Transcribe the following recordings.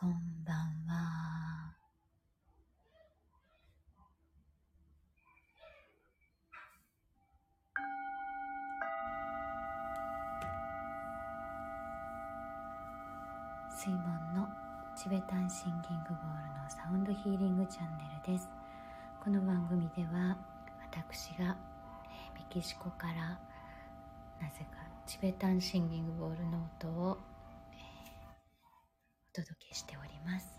こんばんは。水門のチベタンシンギングボールのサウンドヒーリングチャンネルですこの番組では私がメキシコからなぜかチベタンシンギングボールの音を、届けしております。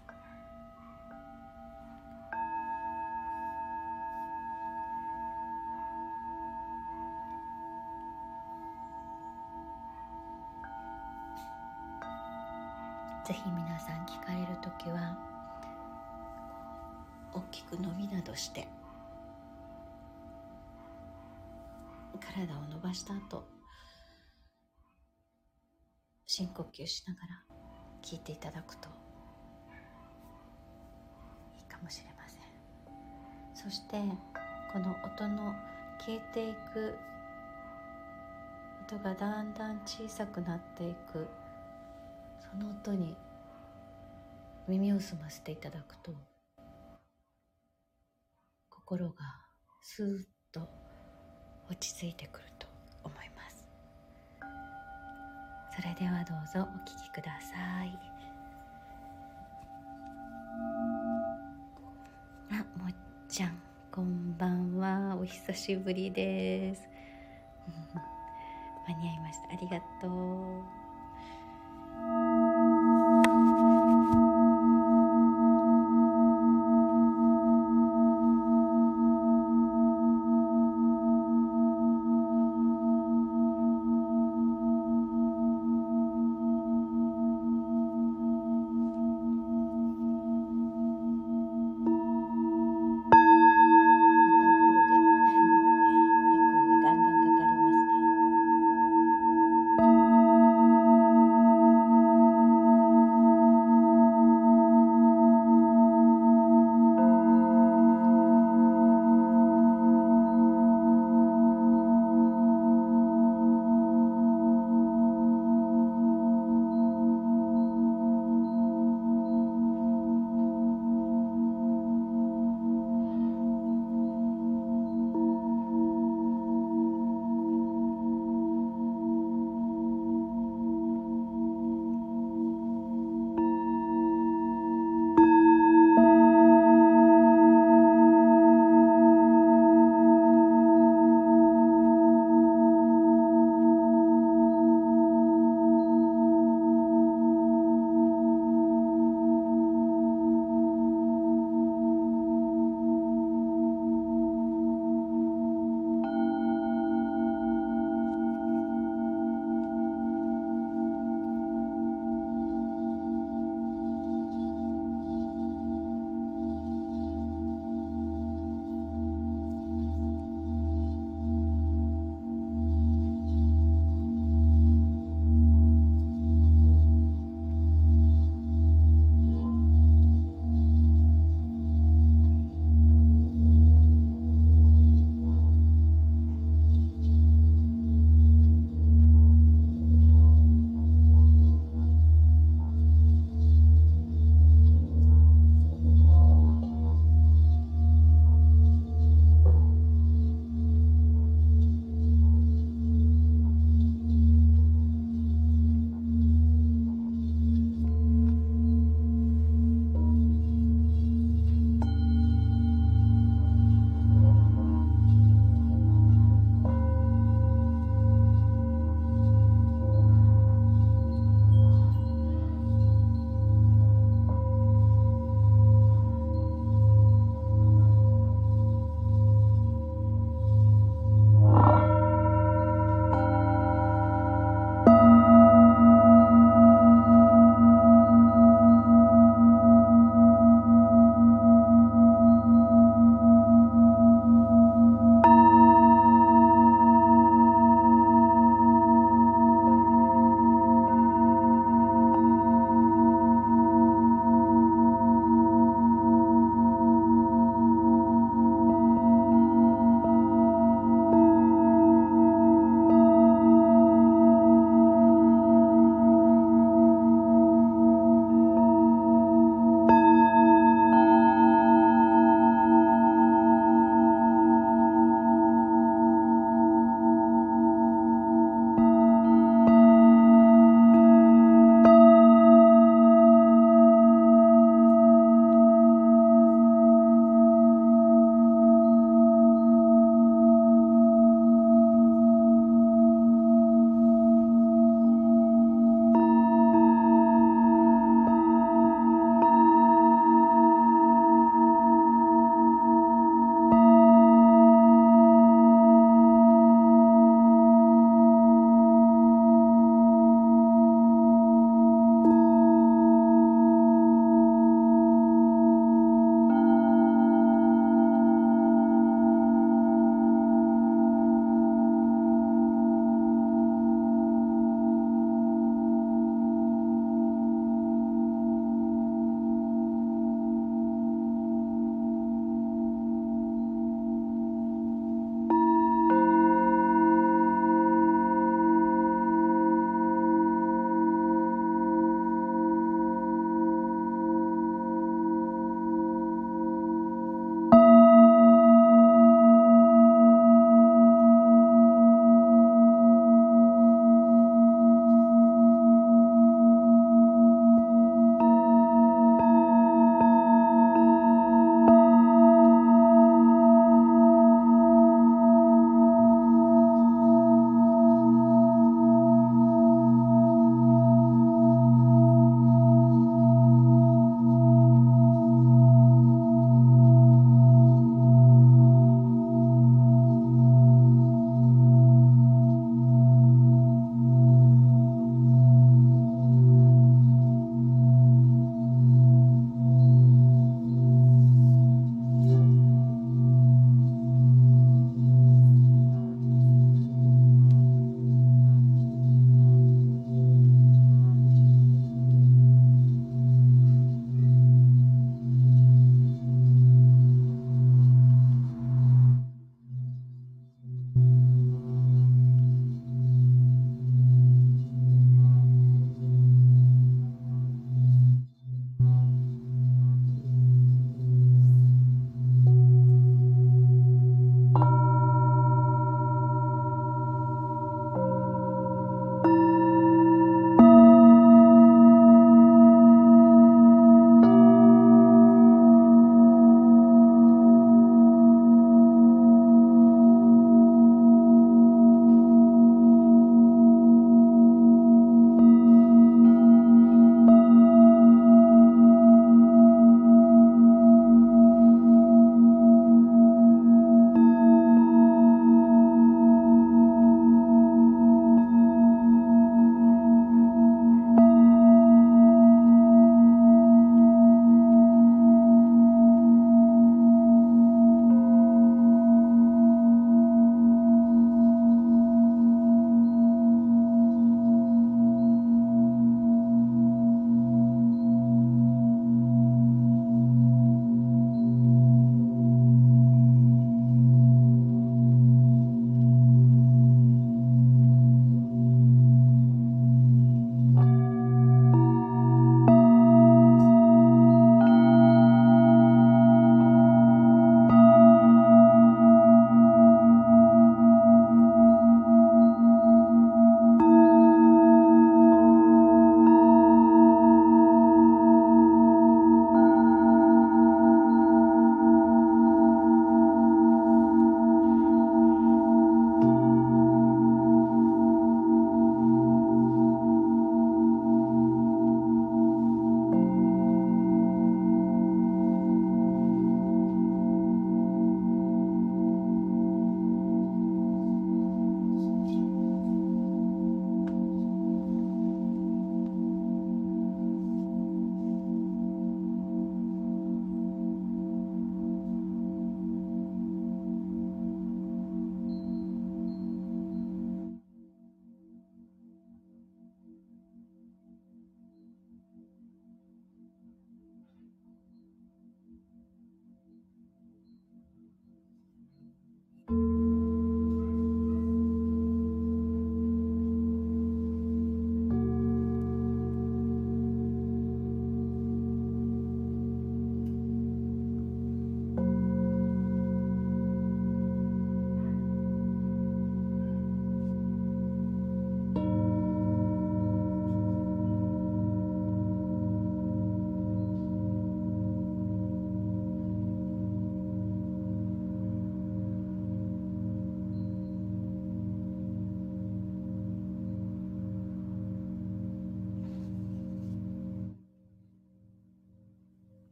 ぜひ皆さん聞かれる時は大きく伸びなどして体を伸ばした後深呼吸しながら聞いていただくといいかもしれません。そしてこの音の消えていく音がだんだん小さくなっていくその音に耳を澄ませていただくと心がスーッと落ち着いてくる。それではどうぞお聞きください。あもっちゃんこんばんは。お久しぶりです。間に合いました。ありがとう。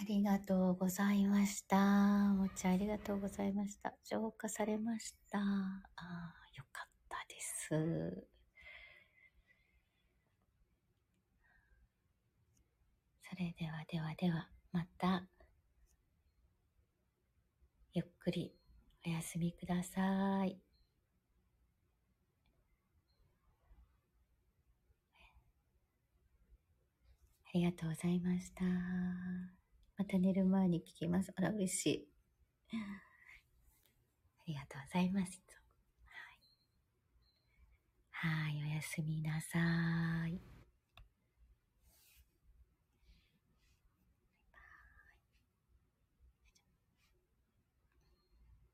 ありがとうございました。もちゃんありがとうございました。浄化されました。ああ、よかったです。それではではでは、また、ゆっくりお休みください。ありがとうございました。また寝る前に聞きます。あら、嬉しい。ありがとうございます。はい。はい、おやすみなさい。